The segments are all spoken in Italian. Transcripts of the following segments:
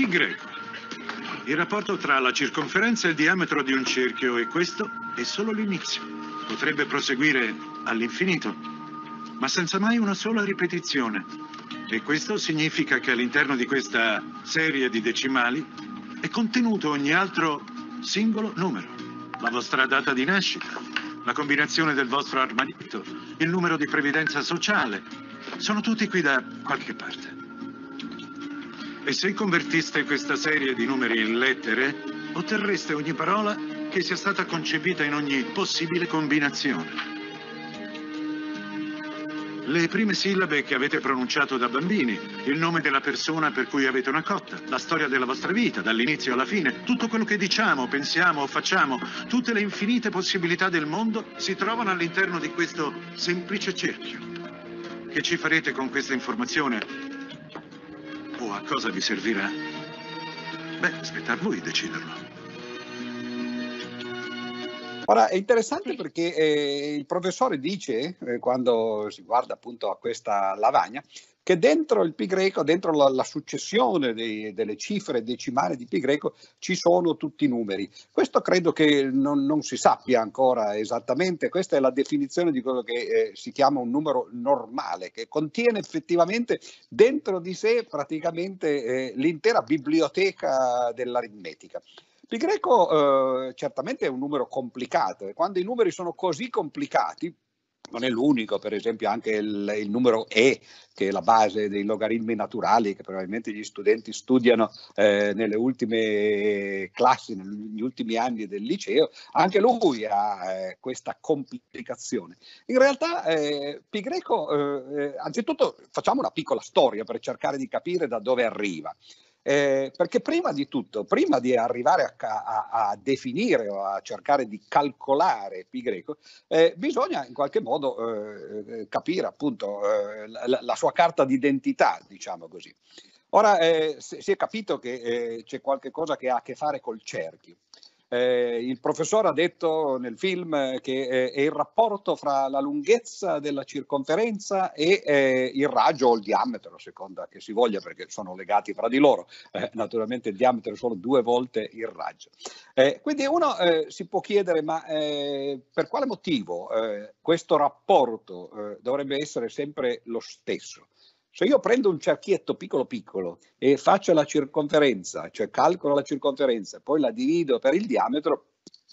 Pi greco. Il rapporto tra la circonferenza e il diametro di un cerchio e questo è solo l'inizio. Potrebbe proseguire all'infinito, ma senza mai una sola ripetizione. E questo significa che all'interno di questa serie di decimali è contenuto ogni altro singolo numero. La vostra data di nascita, la combinazione del vostro armadietto, il numero di previdenza sociale. Sono tutti qui da qualche parte. E se convertiste questa serie di numeri in lettere, otterreste ogni parola che sia stata concepita in ogni possibile combinazione. Le prime sillabe che avete pronunciato da bambini, il nome della persona per cui avete una cotta, la storia della vostra vita, dall'inizio alla fine, tutto quello che diciamo, pensiamo o facciamo, tutte le infinite possibilità del mondo si trovano all'interno di questo semplice cerchio. Che ci farete con questa informazione o a cosa vi servirà? Beh, aspetta a voi deciderlo. Ora è interessante perché eh, il professore dice, eh, quando si guarda appunto a questa lavagna, che dentro il pi greco, dentro la, la successione dei, delle cifre decimali di pi greco, ci sono tutti i numeri. Questo credo che non, non, si sappia ancora esattamente, questa è la definizione di quello che eh, si chiama un numero normale, che contiene effettivamente dentro di sé praticamente eh, l'intera biblioteca dell'aritmetica. Pi greco eh, certamente è un numero complicato e quando i numeri sono così complicati, non è l'unico, per esempio anche il, il, numero E, che è la base dei logaritmi naturali, che probabilmente gli studenti studiano eh, nelle ultime classi, negli ultimi anni del liceo, anche lui ha eh, questa complicazione. In realtà eh, pi greco, eh, eh, anzitutto facciamo una piccola storia per cercare di capire da dove arriva. Eh, perché prima di tutto, prima di arrivare a, a, a, definire o a cercare di calcolare pi greco, eh, bisogna in qualche modo eh, capire appunto eh, la, la, sua carta d'identità, diciamo così. Ora eh, si è capito che eh, c'è qualche cosa che ha a che fare col cerchio. Eh, il professore ha detto nel film che eh, è il rapporto fra la lunghezza della circonferenza e eh, il raggio o il diametro, a seconda che si voglia, perché sono legati fra di loro. Eh, naturalmente il diametro è solo due volte il raggio. Eh, quindi uno eh, si può chiedere, ma per quale motivo questo rapporto dovrebbe essere sempre lo stesso? Se io prendo un cerchietto piccolo piccolo e faccio la circonferenza, cioè calcolo la circonferenza, poi la divido per il diametro,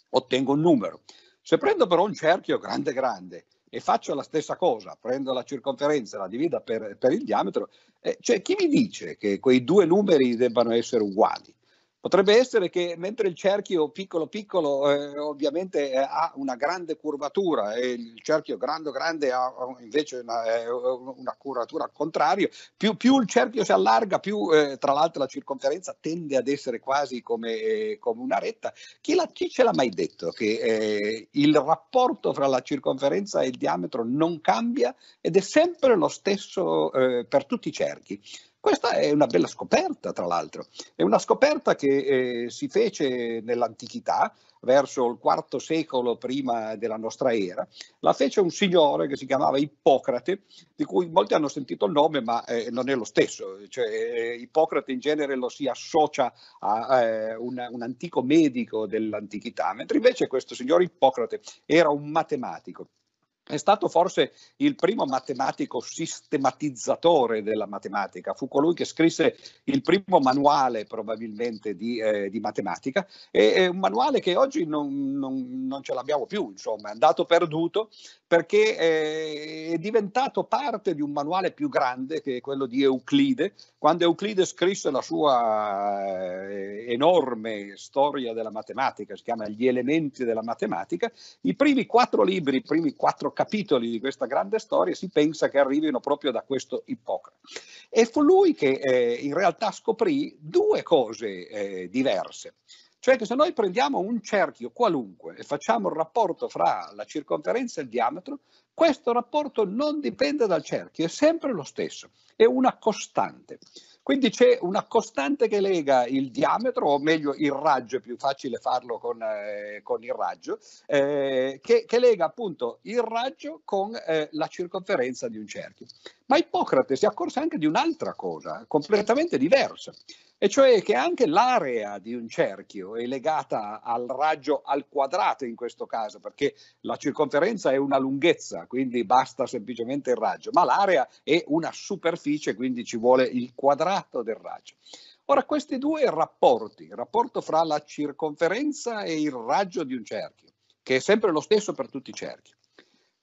ottengo un numero. Se prendo però un cerchio grande grande e faccio la stessa cosa, prendo la circonferenza, la divido per, per il diametro, eh, cioè chi mi dice che quei due numeri debbano essere uguali? Potrebbe essere che mentre il cerchio piccolo piccolo eh, ovviamente eh, ha una grande curvatura e il cerchio grande grande ha invece una, eh, una curvatura al contrario, più, più, il cerchio si allarga, più eh, tra l'altro la circonferenza tende ad essere quasi come, eh, come una retta. Chi, la, chi, ce l'ha mai detto che eh, il rapporto fra la circonferenza e il diametro non cambia ed è sempre lo stesso per tutti i cerchi? Questa è una bella scoperta, tra l'altro. È una scoperta che eh, si fece nell'antichità, verso il IV secolo prima della nostra era. La fece un signore che si chiamava Ippocrate, di cui molti hanno sentito il nome, ma eh, non è lo stesso. Cioè, eh, Ippocrate in genere lo si associa a eh, un, un antico medico dell'antichità, mentre invece questo signore Ippocrate era un matematico. È stato forse il primo matematico sistematizzatore della matematica, fu colui che scrisse il primo manuale probabilmente di, eh, di matematica, e, è un manuale che oggi non, non, non, ce l'abbiamo più, insomma, è andato perduto perché eh, è diventato parte di un manuale più grande che è quello di Euclide. Quando Euclide scrisse la sua eh, enorme storia della matematica, si chiama Gli elementi della matematica, i primi quattro libri, i primi quattro capitoli di questa grande storia si pensa che arrivino proprio da questo Ippocrate. E fu lui che eh, in realtà scoprì due cose eh, diverse. Cioè che se noi prendiamo un cerchio qualunque e facciamo il rapporto fra la circonferenza e il diametro, questo rapporto non dipende dal cerchio, è sempre lo stesso, è una costante. Quindi c'è una costante che lega il diametro, o meglio il raggio, è più facile farlo con, eh, con il raggio, eh, che, che, lega appunto il raggio con eh, la circonferenza di un cerchio. Ma Ippocrate si accorse anche di un'altra cosa, completamente diversa. E cioè che anche l'area di un cerchio è legata al raggio al quadrato in questo caso, perché la circonferenza è una lunghezza, quindi basta semplicemente il raggio, ma l'area è una superficie, quindi ci vuole il quadrato del raggio. Ora, questi due rapporti, il rapporto fra la circonferenza e il raggio di un cerchio, che è sempre lo stesso per tutti i cerchi,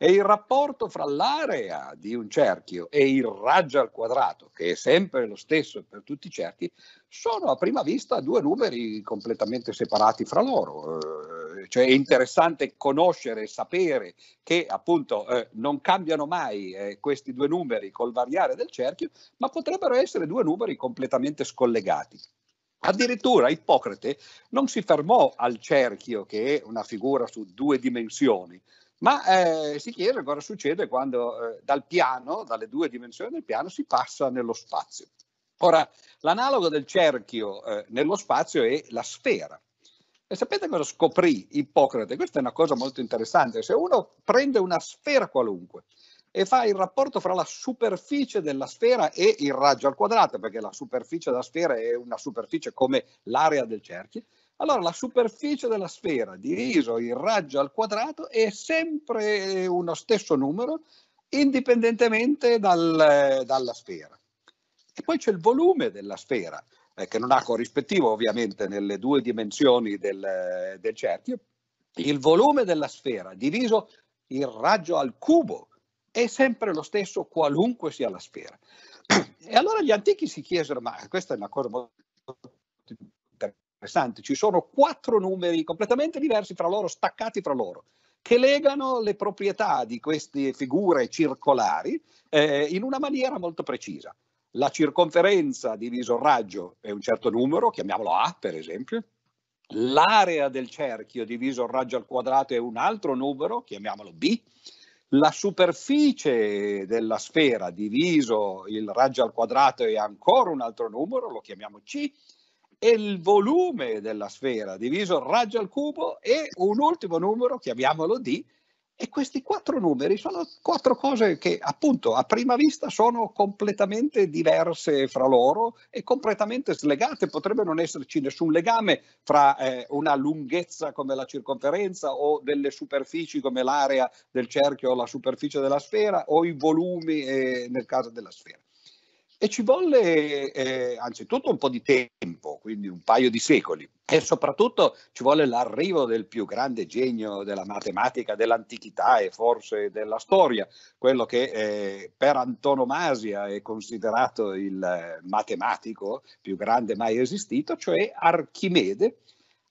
e il rapporto fra l'area di un cerchio e il raggio al quadrato, che è sempre lo stesso per tutti i cerchi, sono a prima vista due numeri completamente separati fra loro. Eh, cioè è interessante conoscere e sapere che appunto eh, non cambiano mai eh, questi due numeri col variare del cerchio, ma potrebbero essere due numeri completamente scollegati. Addirittura Ippocrate non si fermò al cerchio, che è una figura su due dimensioni, ma eh, si chiede cosa succede quando eh, dal piano, dalle due dimensioni del piano, si passa nello spazio. Ora, l'analogo del cerchio eh, nello spazio è la sfera. E sapete cosa scoprì Ippocrate? Questa è una cosa molto interessante. Se uno prende una sfera qualunque e fa il rapporto fra la superficie della sfera e il raggio al quadrato, perché la superficie della sfera è una superficie come l'area del cerchio, allora la superficie della sfera diviso il raggio al quadrato è sempre uno stesso numero indipendentemente dal, dalla sfera. E poi c'è il volume della sfera, eh, che non ha corrispettivo ovviamente nelle due dimensioni del, del cerchio. Il volume della sfera diviso il raggio al cubo è sempre lo stesso qualunque sia la sfera. E allora gli antichi si chiesero, ma questa è una cosa molto interessante, ci sono quattro numeri completamente diversi fra loro, staccati fra loro, che legano le proprietà di queste figure circolari eh, in una maniera molto precisa. La circonferenza diviso il raggio è un certo numero, chiamiamolo A per esempio, l'area del cerchio diviso il raggio al quadrato è un altro numero, chiamiamolo B, la superficie della sfera diviso il raggio al quadrato è ancora un altro numero, lo chiamiamo C, e il volume della sfera diviso il raggio al cubo e un ultimo numero, chiamiamolo D, e questi quattro numeri sono quattro cose che appunto a prima vista sono completamente diverse fra loro e completamente slegate. Potrebbe non esserci nessun legame fra eh, una lunghezza come la circonferenza o delle superfici come l'area del cerchio o la superficie della sfera o i volumi eh, nel caso della sfera. E ci volle eh, anzitutto un po' di tempo, quindi un paio di secoli, e soprattutto ci vuole l'arrivo del più grande genio della matematica dell'antichità e forse della storia, quello che eh, per antonomasia è considerato il eh, matematico più grande mai esistito, cioè Archimede,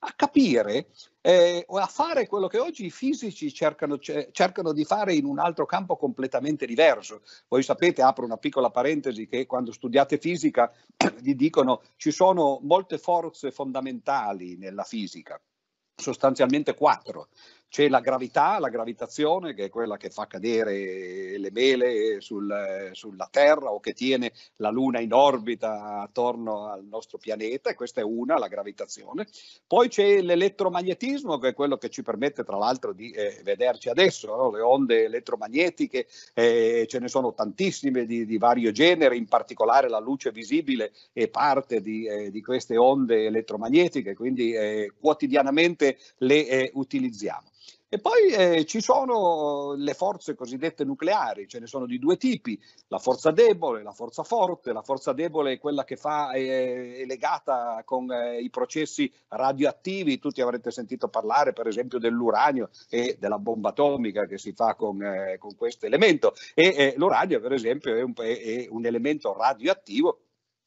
a capire eh, a fare quello che oggi i fisici cercano, cercano, di fare in un altro campo completamente diverso. Voi sapete, apro una piccola parentesi, che quando studiate fisica vi dicono ci sono molte forze fondamentali nella fisica, sostanzialmente quattro. C'è la gravità, la gravitazione, che è quella che fa cadere le mele sul, sulla Terra o che tiene la Luna in orbita attorno al nostro pianeta, e questa è una, la gravitazione. Poi c'è l'elettromagnetismo, che è quello che ci permette tra l'altro di eh, vederci adesso, no? le onde elettromagnetiche, eh, ce ne sono tantissime di, di, vario genere, in particolare la luce visibile è parte di, eh, di queste onde elettromagnetiche, quindi eh, quotidianamente le eh, utilizziamo. E poi eh, ci sono le forze cosiddette nucleari, ce ne sono di due tipi, la forza debole la forza forte. La forza debole è quella che fa, è, è legata con eh, i processi radioattivi, tutti avrete sentito parlare per esempio dell'uranio e della bomba atomica che si fa con, eh, con questo elemento. E eh, l'uranio per esempio è un, è un elemento radioattivo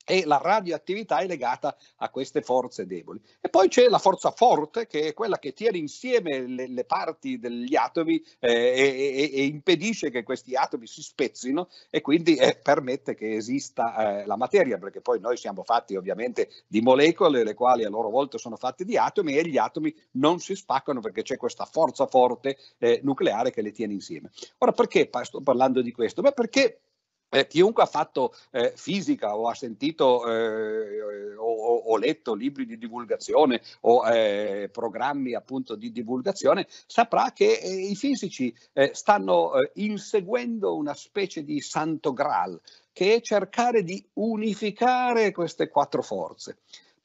e la radioattività è legata a queste forze deboli. E poi c'è la forza forte, che è quella che tiene insieme le, le parti degli atomi eh, e, e, impedisce che questi atomi si spezzino e quindi eh, permette che esista eh, la materia, perché poi noi siamo fatti ovviamente di molecole, le quali a loro volta sono fatte di atomi e gli atomi non si spaccano perché c'è questa forza forte eh, nucleare che le tiene insieme. Ora, perché sto parlando di questo? Beh, perché eh, chiunque ha fatto eh, fisica o ha sentito eh, o, o, letto libri di divulgazione o eh, programmi appunto di divulgazione saprà che eh, i fisici eh, stanno inseguendo una specie di santo graal che è cercare di unificare queste quattro forze.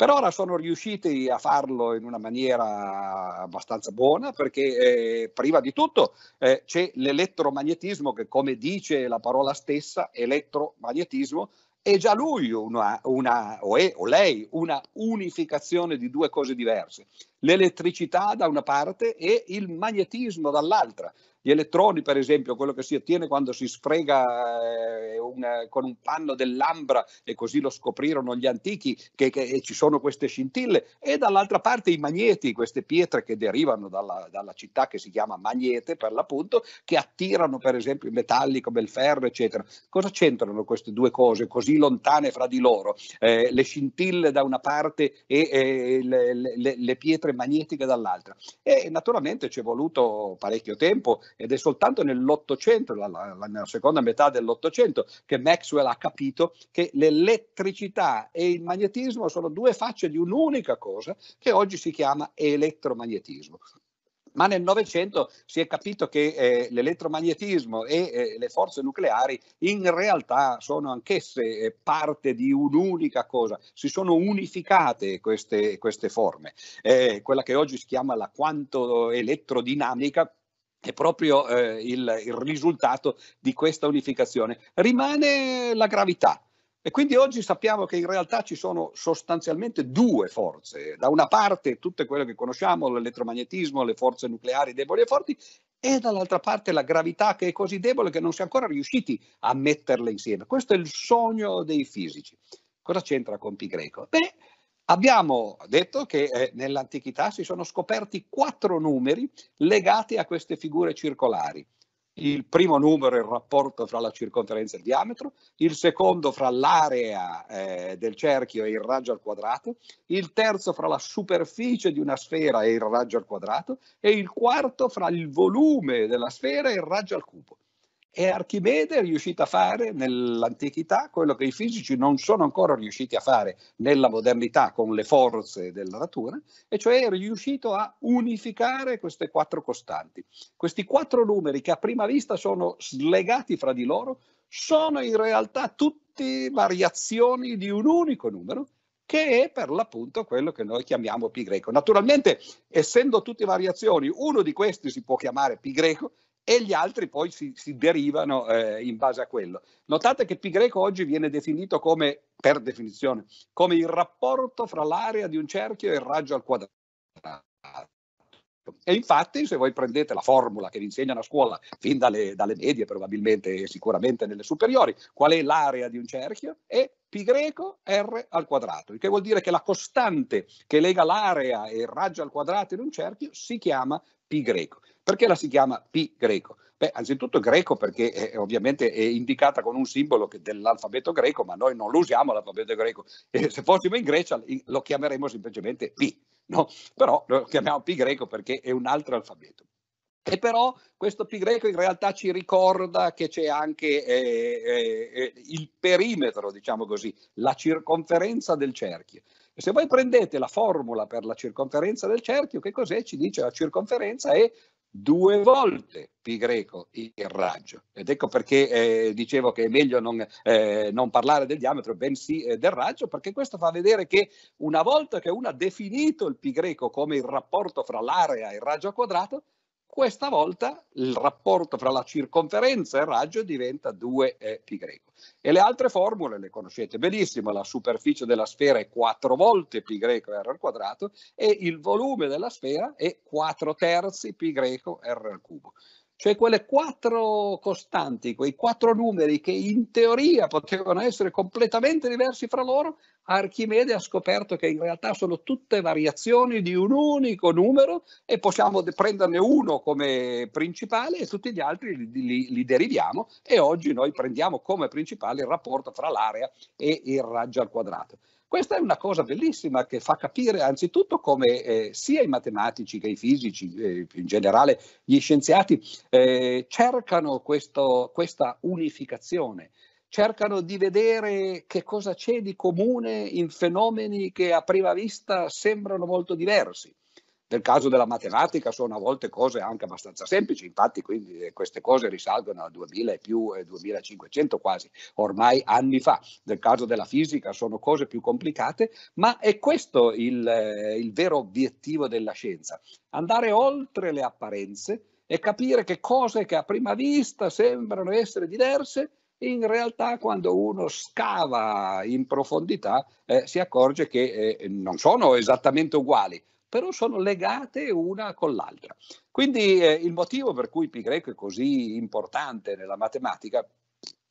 Per ora sono riusciti a farlo in una maniera abbastanza buona perché eh, prima di tutto eh, c'è l'elettromagnetismo che come dice la parola stessa, elettromagnetismo, è già lui una, una o, è, o lei una unificazione di due cose diverse. L'elettricità da una parte e il magnetismo dall'altra gli elettroni, per esempio, quello che si ottiene quando si sfrega eh, un, con un panno dell'ambra, e così lo scoprirono gli antichi, che, che ci sono queste scintille, e dall'altra parte i magneti, queste pietre che derivano dalla, dalla, città che si chiama Magnete, per l'appunto, che attirano, per esempio, i metalli come il ferro, eccetera. Cosa c'entrano queste due cose così lontane fra di loro? Eh, le scintille da una parte e eh, le, le, le pietre magnetiche dall'altra. E naturalmente ci è voluto parecchio tempo ed è soltanto nell'Ottocento, nella seconda metà dell'Ottocento, che Maxwell ha capito che l'elettricità e il magnetismo sono due facce di un'unica cosa che oggi si chiama elettromagnetismo. Ma nel Novecento si è capito che eh, l'elettromagnetismo e eh, le forze nucleari in realtà sono anch'esse eh, parte di un'unica cosa, si sono unificate queste, queste forme. Eh, quella che oggi si chiama la quanto elettrodinamica è proprio eh, il, il risultato di questa unificazione. Rimane la gravità. E quindi oggi sappiamo che in realtà ci sono sostanzialmente due forze. Da una parte tutte quelle che conosciamo, l'elettromagnetismo, le forze nucleari deboli e forti, e dall'altra parte la gravità che è così debole che non si è ancora riusciti a metterle insieme. Questo è il sogno dei fisici. Cosa c'entra con Pi greco? Beh, Abbiamo detto che eh, nell'antichità si sono scoperti quattro numeri legati a queste figure circolari. Il primo numero è il rapporto fra la circonferenza e il diametro, il secondo fra l'area eh, del cerchio e il raggio al quadrato, il terzo fra la superficie di una sfera e il raggio al quadrato e il quarto fra il volume della sfera e il raggio al cubo. E Archimede è riuscito a fare nell'antichità quello che i fisici non sono ancora riusciti a fare nella modernità con le forze della natura, e cioè è riuscito a unificare queste quattro costanti. Questi quattro numeri che a prima vista sono slegati fra di loro, sono in realtà tutti variazioni di un unico numero che è per l'appunto quello che noi chiamiamo pi greco. Naturalmente, essendo tutte variazioni, uno di questi si può chiamare pi greco e gli altri poi si, si derivano eh, in base a quello. Notate che pi greco oggi viene definito come, per definizione, come il rapporto fra l'area di un cerchio e il raggio al quadrato. E infatti, se voi prendete la formula che vi insegnano a scuola, fin dalle, dalle medie probabilmente e sicuramente nelle superiori, qual è l'area di un cerchio? È pi greco r al quadrato, il che vuol dire che la costante che lega l'area e il raggio al quadrato in un cerchio si chiama pi greco. Perché la si chiama pi greco? Beh, anzitutto greco perché è, ovviamente è indicata con un simbolo dell'alfabeto greco, ma noi non lo usiamo l'alfabeto greco. E se fossimo in Grecia lo chiameremmo semplicemente pi, no? Però lo chiamiamo pi greco perché è un altro alfabeto. E però questo pi greco in realtà ci ricorda che c'è anche eh, eh, eh il perimetro, diciamo così, la circonferenza del cerchio. E se voi prendete la formula per la circonferenza del cerchio, che cos'è? Ci dice la circonferenza è due volte pi greco il raggio. Ed ecco perché eh, dicevo che è meglio non, eh, non parlare del diametro, bensì eh, del raggio, perché questo fa vedere che una volta che uno ha definito il pi greco come il rapporto fra l'area e il raggio quadrato, questa volta il rapporto fra la circonferenza e il raggio diventa 2 pi greco. E le altre formule le conoscete benissimo, la superficie della sfera è 4 volte greco r al quadrato e il volume della sfera è 4 terzi greco r al cubo. Cioè quelle quattro costanti, quei quattro numeri che in teoria potevano essere completamente diversi fra loro, Archimede ha scoperto che in realtà sono tutte variazioni di un unico numero e possiamo prenderne uno come principale e tutti gli altri li, li, li deriviamo e oggi noi prendiamo come principale il rapporto fra l'area e il raggio al quadrato. Questa è una cosa bellissima che fa capire anzitutto come eh, sia i matematici che i fisici, eh, in generale gli scienziati, eh, cercano questo, questa unificazione, cercano di vedere che cosa c'è di comune in fenomeni che a prima vista sembrano molto diversi. Nel caso della matematica sono a volte cose anche abbastanza semplici, infatti eh, queste cose risalgono a 2000 e più, 2500 quasi, ormai anni fa. Nel caso della fisica sono cose più complicate, ma è questo il, eh, il vero obiettivo della scienza, andare oltre le apparenze e capire che cose che a prima vista sembrano essere diverse in realtà quando uno scava in profondità eh, si accorge che eh, non sono esattamente uguali, però sono legate una con l'altra. Quindi eh, il motivo per cui pi greco è così importante nella matematica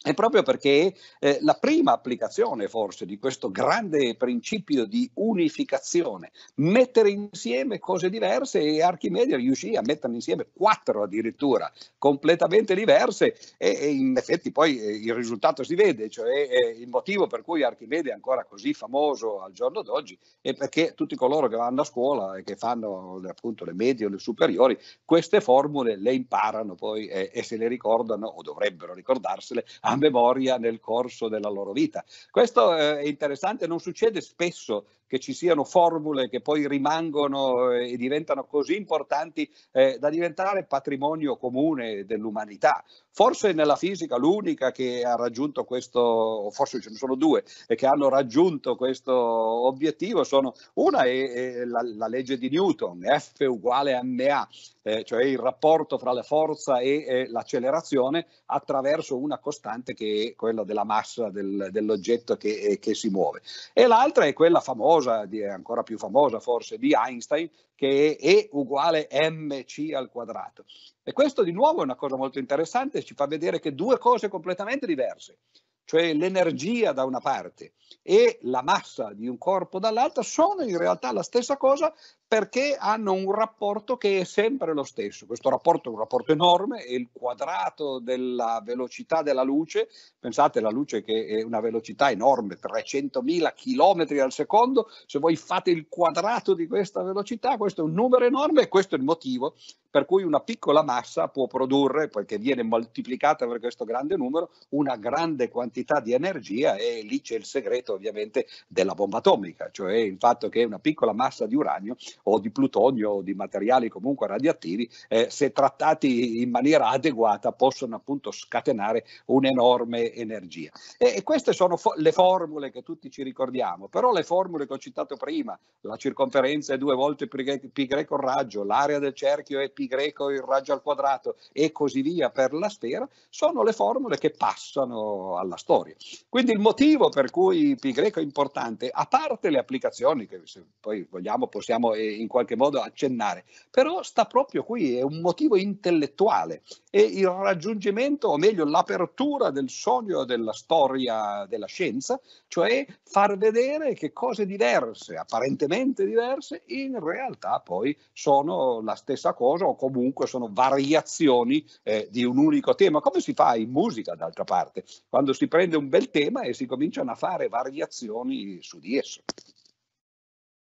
è proprio perché eh, la prima applicazione forse di questo grande principio di unificazione, mettere insieme cose diverse e Archimede riuscì a metterne insieme quattro addirittura completamente diverse e, e in effetti poi eh, il risultato si vede, cioè eh, il motivo per cui Archimede è ancora così famoso al giorno d'oggi è perché tutti coloro che vanno a scuola e che fanno appunto le medie o le superiori, queste formule le imparano poi eh, e se le ricordano o dovrebbero ricordarsele a memoria nel corso della loro vita. Questo eh, è interessante, non succede spesso che ci siano formule che poi rimangono eh, e diventano così importanti eh, da diventare patrimonio comune dell'umanità. Forse nella fisica l'unica che ha raggiunto questo, forse ce ne sono due, e che hanno raggiunto questo obiettivo sono, una è, è la, la, legge di Newton, F uguale a ma, eh, cioè il rapporto fra la forza e eh, l'accelerazione attraverso una costante che è quella della massa del, dell'oggetto che, eh, che si muove. E l'altra è quella famosa famosa, di, ancora più famosa forse, di Einstein, che è E uguale mc al quadrato. E questo di nuovo è una cosa molto interessante, ci fa vedere che due cose completamente diverse, cioè l'energia da una parte e la massa di un corpo dall'altra, sono in realtà la stessa cosa perché hanno un rapporto che è sempre lo stesso. Questo rapporto è un rapporto enorme, è il quadrato della velocità della luce. Pensate, la luce che è una velocità enorme, 300.000 km al secondo, se voi fate il quadrato di questa velocità, questo è un numero enorme e questo è il motivo per cui una piccola massa può produrre, perché viene moltiplicata per questo grande numero, una grande quantità di energia e lì c'è il segreto ovviamente della bomba atomica, cioè il fatto che una piccola massa di uranio o di plutonio o di materiali comunque radioattivi, eh, se trattati in maniera adeguata, possono appunto scatenare un'enorme energia. E, e queste sono fo- le formule che tutti ci ricordiamo, però le formule che ho citato prima, la circonferenza è due volte pi greco il raggio, l'area del cerchio è pi greco il raggio al quadrato e così via per la sfera, sono le formule che passano alla storia. Quindi il motivo per cui pi greco è importante, a parte le applicazioni che se poi vogliamo possiamo in qualche modo accennare, però sta proprio qui, è un motivo intellettuale. E il raggiungimento, o meglio l'apertura del sogno della storia della scienza, cioè far vedere che cose diverse, apparentemente diverse, in realtà poi sono la stessa cosa o comunque sono variazioni eh, di un unico tema, come si fa in musica d'altra parte, quando si prende un bel tema e si cominciano a fare variazioni su di esso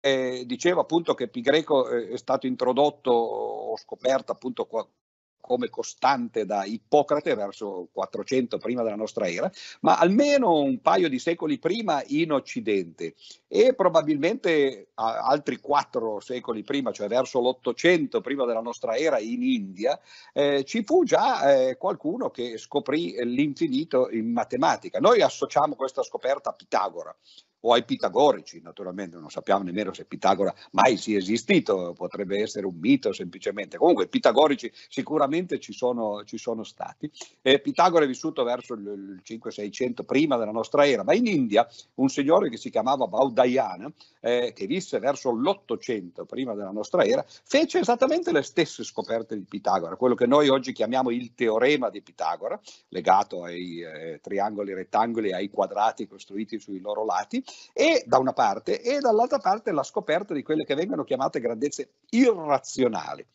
eh, dicevo appunto che pi greco eh, è stato introdotto o scoperto appunto qua, come costante da Ippocrate verso 400 prima della nostra era, ma almeno un paio di secoli prima in Occidente e probabilmente altri quattro secoli prima, cioè verso l'Ottocento prima della nostra era in India, eh, ci fu già eh, qualcuno che scoprì l'infinito in matematica. Noi associamo questa scoperta a Pitagora o ai pitagorici, naturalmente non sappiamo nemmeno se Pitagora mai sia esistito, potrebbe essere un mito semplicemente. Comunque i pitagorici sicuramente ci sono, ci sono stati. Eh, Pitagora è vissuto verso il, il 500-600 prima della nostra era, ma in India un signore che si chiamava Baudayana, eh, che visse verso l'800 prima della nostra era, fece esattamente le stesse scoperte di Pitagora, quello che noi oggi chiamiamo il teorema di Pitagora, legato ai eh, triangoli rettangoli e ai quadrati costruiti sui loro lati, e da una parte e dall'altra parte la scoperta di quelle che vengono chiamate grandezze irrazionali.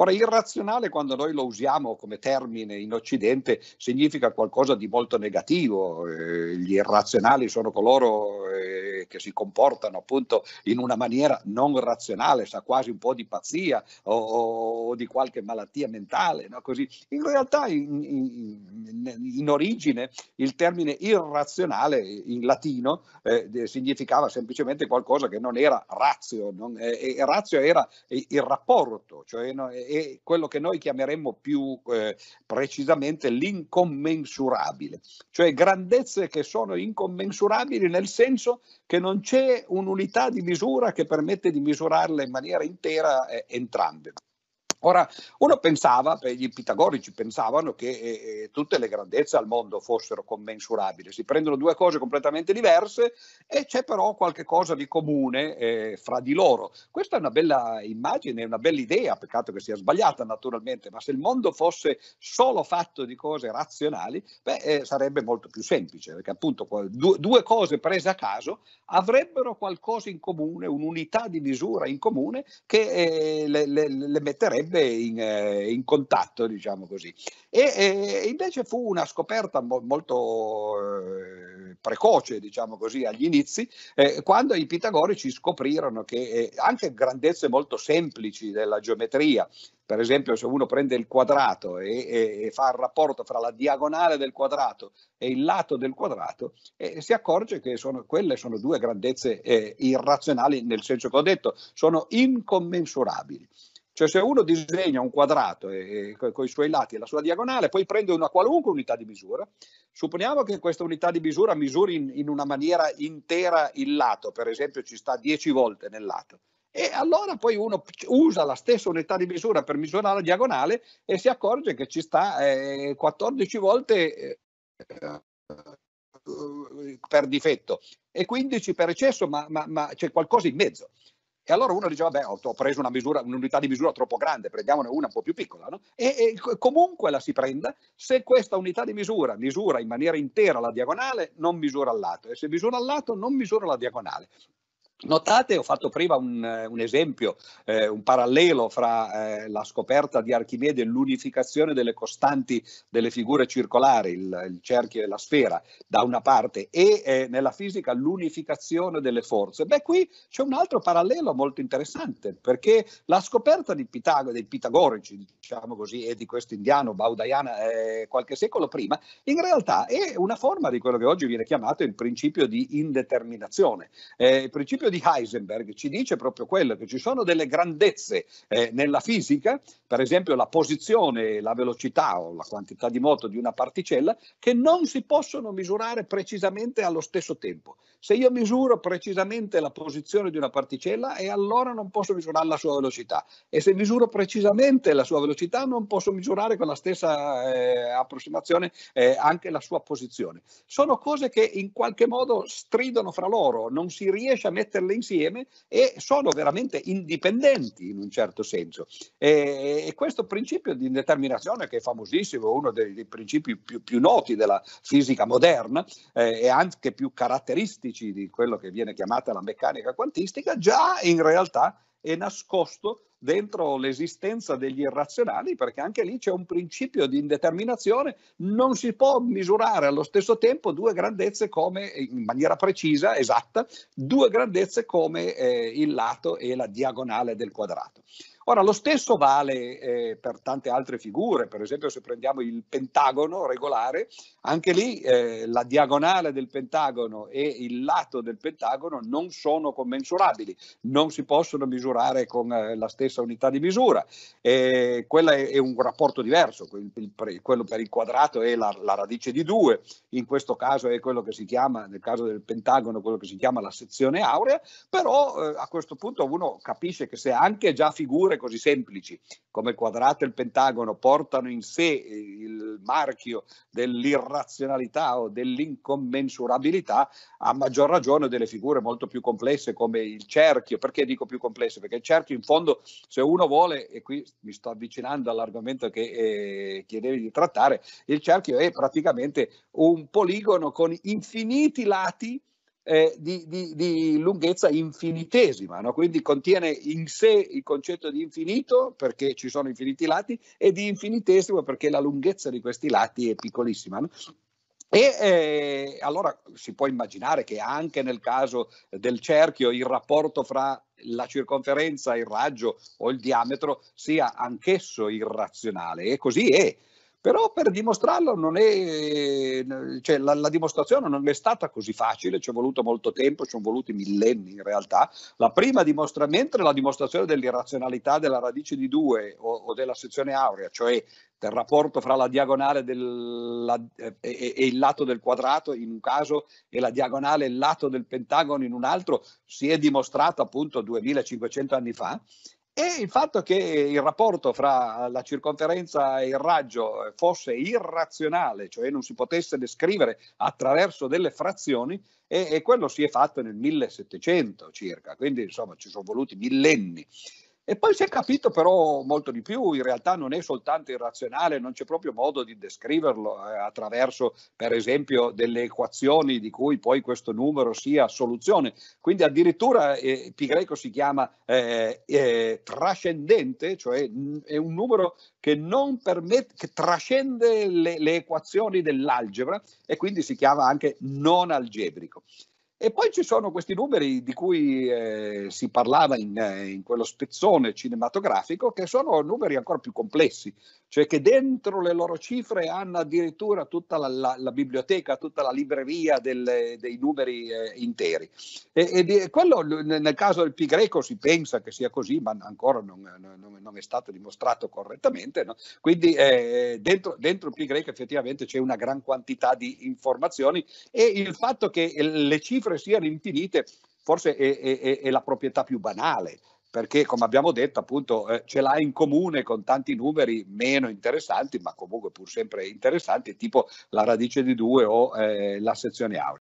Ora, irrazionale quando noi lo usiamo come termine in Occidente significa qualcosa di molto negativo, eh, gli irrazionali sono coloro eh, che si comportano appunto in una maniera non razionale, sa quasi un po' di pazzia o, o di qualche malattia mentale, no? Così. In realtà in, in, in, origine il termine irrazionale in latino eh, significava semplicemente qualcosa che non era razio, non, eh, razio era il rapporto, cioè no, è quello che noi chiameremmo più eh, precisamente l'incommensurabile, cioè grandezze che sono incommensurabili nel senso che non c'è un'unità di misura che permette di misurarle in maniera intera eh, entrambe. Ora, uno pensava, gli pitagorici pensavano che eh, eh, tutte le grandezze al mondo fossero commensurabili, si prendono due cose completamente diverse e c'è però qualche cosa di comune eh, fra di loro. Questa è una bella immagine, una bella idea, peccato che sia sbagliata naturalmente, ma se il mondo fosse solo fatto di cose razionali, beh, eh, sarebbe molto più semplice, perché appunto due, due cose prese a caso avrebbero qualcosa in comune, un'unità di misura in comune che eh, le, le, le metterebbe metterebbe in, eh, in contatto, diciamo così. E, e, invece fu una scoperta mo- molto eh, precoce, diciamo così, agli inizi, eh, quando i pitagorici scoprirono che eh, anche grandezze molto semplici della geometria, per esempio se uno prende il quadrato e, e, e, fa il rapporto fra la diagonale del quadrato e il lato del quadrato, eh, si accorge che sono, quelle sono due grandezze eh, irrazionali nel senso che ho detto, sono incommensurabili. Cioè se uno disegna un quadrato e, e, con i suoi lati e la sua diagonale, poi prende una qualunque unità di misura, supponiamo che questa unità di misura misuri in, in una maniera intera il lato, per esempio ci sta 10 volte nel lato. E allora poi uno usa la stessa unità di misura per misurare la diagonale e si accorge che ci sta eh, 14 volte eh, per difetto e 15 per eccesso, ma, ma, ma c'è qualcosa in mezzo. E allora uno dice, vabbè, ho, preso una misura, un'unità di misura troppo grande, prendiamone una un po' più piccola. No? E, e, comunque la si prenda se questa unità di misura misura in maniera intera la diagonale, non misura al lato. E se misura al lato, non misura la diagonale. Notate, ho fatto prima un, un esempio, eh, un parallelo fra eh, la scoperta di Archimede e l'unificazione delle costanti delle figure circolari, il, il, cerchio e la sfera, da una parte, e eh, nella fisica l'unificazione delle forze. Beh, qui c'è un altro parallelo molto interessante, perché la scoperta Pitago, dei pitagorici, diciamo così, e di questo indiano Baudayana eh, qualche secolo prima, in realtà è una forma di quello che oggi viene chiamato il principio di indeterminazione. Eh, il principio di Heisenberg ci dice proprio quello, che ci sono delle grandezze eh, nella fisica, per esempio la posizione, la velocità o la quantità di moto di una particella, che non si possono misurare precisamente allo stesso tempo. Se io misuro precisamente la posizione di una particella, e allora non posso misurare la sua velocità. E se misuro precisamente la sua velocità, non posso misurare con la stessa eh, approssimazione eh, anche la sua posizione. Sono cose che in qualche modo stridono fra loro, non si riesce a metterle insieme e sono veramente indipendenti in un certo senso. E, e questo principio di indeterminazione, che è famosissimo, uno dei, dei principi più, più, noti della fisica moderna eh, e anche più caratteristici di quello che viene chiamata la meccanica quantistica, già in realtà è nascosto dentro l'esistenza degli irrazionali, perché anche lì c'è un principio di indeterminazione, non si può misurare allo stesso tempo due grandezze come, in maniera precisa, esatta, due grandezze come eh, il lato e la diagonale del quadrato. Ora, lo stesso vale eh, per tante altre figure, per esempio se prendiamo il pentagono regolare, anche lì eh, la diagonale del pentagono e il lato del pentagono non sono commensurabili, non si possono misurare con eh, la stessa unità di misura. Eh, quello è, è, un rapporto diverso, il, il, quello per il quadrato è la, la radice di 2, in questo caso è quello che si chiama, nel caso del pentagono, quello che si chiama la sezione aurea, però eh, a questo punto uno capisce che se anche già figure così semplici come il quadrato e il pentagono portano in sé il marchio dell'irrazionalità o dell'incommensurabilità, a maggior ragione delle figure molto più complesse come il cerchio. Perché dico più complesse? Perché il cerchio in fondo, se uno vuole, e qui mi sto avvicinando all'argomento che eh, chiedevi di trattare, il cerchio è praticamente un poligono con infiniti lati eh, di, di, di, lunghezza infinitesima, no? quindi contiene in sé il concetto di infinito perché ci sono infiniti lati e di infinitesimo perché la lunghezza di questi lati è piccolissima. No? E eh, allora si può immaginare che anche nel caso del cerchio il rapporto fra la circonferenza, il raggio o il diametro sia anch'esso irrazionale e così è. Però per dimostrarlo non è, cioè la, la, dimostrazione non è stata così facile, ci è voluto molto tempo, ci sono voluti millenni in realtà. La prima dimostrazione, mentre la dimostrazione dell'irrazionalità della radice di 2 o, o della sezione aurea, cioè del rapporto fra la diagonale del, la, e, e, il lato del quadrato in un caso e la diagonale e il lato del pentagono in un altro, si è dimostrato appunto 2500 anni fa e il fatto che il rapporto fra la circonferenza e il raggio fosse irrazionale, cioè non si potesse descrivere attraverso delle frazioni, e, e quello si è fatto nel 1700 circa, quindi insomma ci sono voluti millenni. E poi si è capito però molto di più, in realtà non è soltanto irrazionale, non c'è proprio modo di descriverlo eh, attraverso per esempio delle equazioni di cui poi questo numero sia soluzione. Quindi addirittura eh, pi greco si chiama eh, eh, trascendente, cioè mh, è un numero che, permette, che trascende le, le equazioni dell'algebra e quindi si chiama anche non algebrico. E poi ci sono questi numeri di cui eh, si parlava in, eh, in, quello spezzone cinematografico, che sono numeri ancora più complessi, cioè che dentro le loro cifre hanno addirittura tutta la, la, la biblioteca, tutta la libreria del, dei numeri eh, interi. E, e quello nel caso del pi greco si pensa che sia così, ma ancora non, non, non è stato dimostrato correttamente. No? Quindi eh, dentro, dentro il pi greco effettivamente c'è una gran quantità di informazioni e il fatto che le cifre cifre siano infinite forse è, è, è la proprietà più banale perché come abbiamo detto appunto eh, ce l'ha in comune con tanti numeri meno interessanti ma comunque pur sempre interessanti tipo la radice di 2 o eh, la sezione aurea.